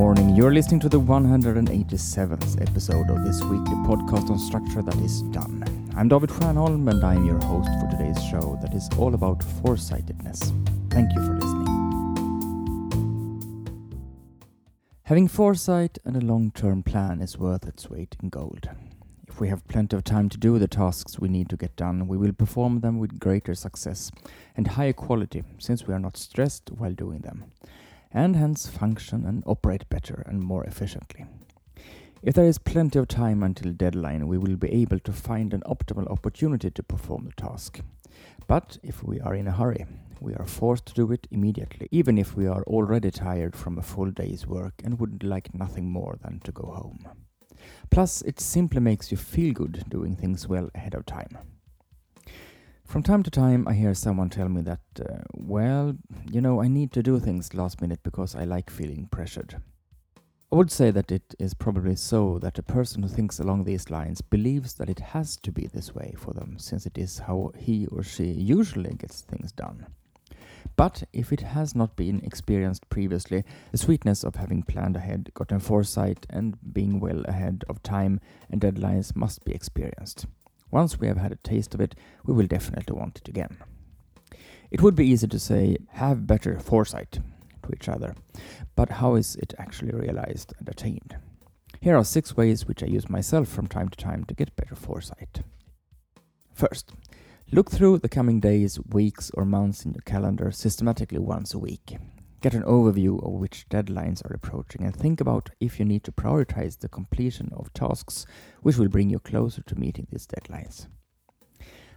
You're listening to the 187th episode of this weekly podcast on structure that is done. I'm David Stjernholm and I'm your host for today's show that is all about foresightedness. Thank you for listening. Having foresight and a long term plan is worth its weight in gold. If we have plenty of time to do the tasks we need to get done, we will perform them with greater success and higher quality since we are not stressed while doing them and hence function and operate better and more efficiently. If there is plenty of time until deadline, we will be able to find an optimal opportunity to perform the task. But if we are in a hurry, we are forced to do it immediately, even if we are already tired from a full day's work and would like nothing more than to go home. Plus, it simply makes you feel good doing things well ahead of time. From time to time, I hear someone tell me that, uh, well, you know, I need to do things last minute because I like feeling pressured. I would say that it is probably so that a person who thinks along these lines believes that it has to be this way for them, since it is how he or she usually gets things done. But if it has not been experienced previously, the sweetness of having planned ahead, gotten foresight, and being well ahead of time and deadlines must be experienced. Once we have had a taste of it, we will definitely want it again. It would be easy to say, have better foresight to each other, but how is it actually realized and attained? Here are six ways which I use myself from time to time to get better foresight. First, look through the coming days, weeks, or months in your calendar systematically once a week. Get an overview of which deadlines are approaching and think about if you need to prioritize the completion of tasks which will bring you closer to meeting these deadlines.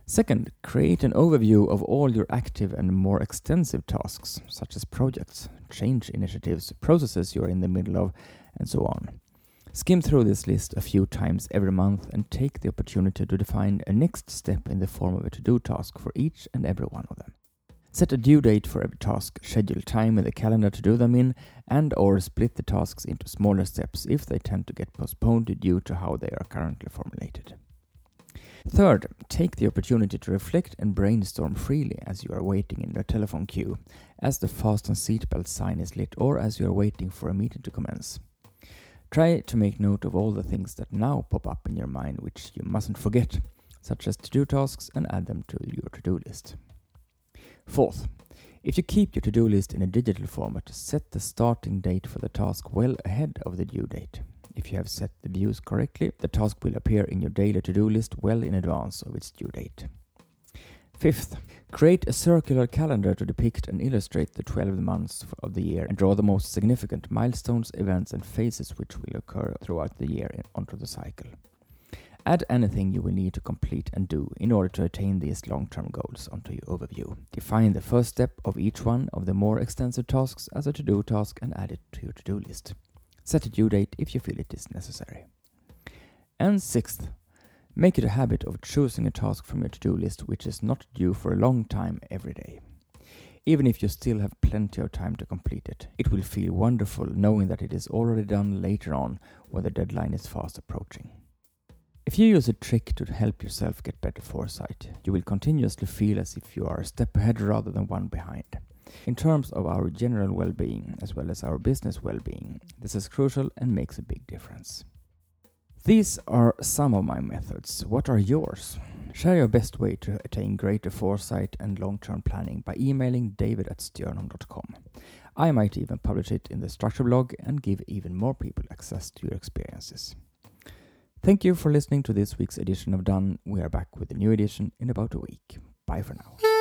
Second, create an overview of all your active and more extensive tasks, such as projects, change initiatives, processes you're in the middle of, and so on. Skim through this list a few times every month and take the opportunity to define a next step in the form of a to do task for each and every one of them. Set a due date for every task, schedule time in the calendar to do them in, and or split the tasks into smaller steps if they tend to get postponed due to how they are currently formulated. Third, take the opportunity to reflect and brainstorm freely as you are waiting in your telephone queue, as the fasten seatbelt sign is lit, or as you are waiting for a meeting to commence. Try to make note of all the things that now pop up in your mind which you mustn't forget, such as to do tasks, and add them to your to do list. Fourth, if you keep your to do list in a digital format, set the starting date for the task well ahead of the due date. If you have set the views correctly, the task will appear in your daily to do list well in advance of its due date. Fifth, create a circular calendar to depict and illustrate the 12 months of the year and draw the most significant milestones, events, and phases which will occur throughout the year onto the cycle. Add anything you will need to complete and do in order to attain these long-term goals onto your overview. Define the first step of each one of the more extensive tasks as a to-do task and add it to your to-do list. Set a due date if you feel it is necessary. And sixth, make it a habit of choosing a task from your to-do list which is not due for a long time every day. Even if you still have plenty of time to complete it, it will feel wonderful knowing that it is already done later on when the deadline is fast approaching. If you use a trick to help yourself get better foresight, you will continuously feel as if you are a step ahead rather than one behind. In terms of our general well being, as well as our business well being, this is crucial and makes a big difference. These are some of my methods. What are yours? Share your best way to attain greater foresight and long term planning by emailing david at stjernholm.com. I might even publish it in the structure blog and give even more people access to your experiences. Thank you for listening to this week's edition of Done. We are back with a new edition in about a week. Bye for now.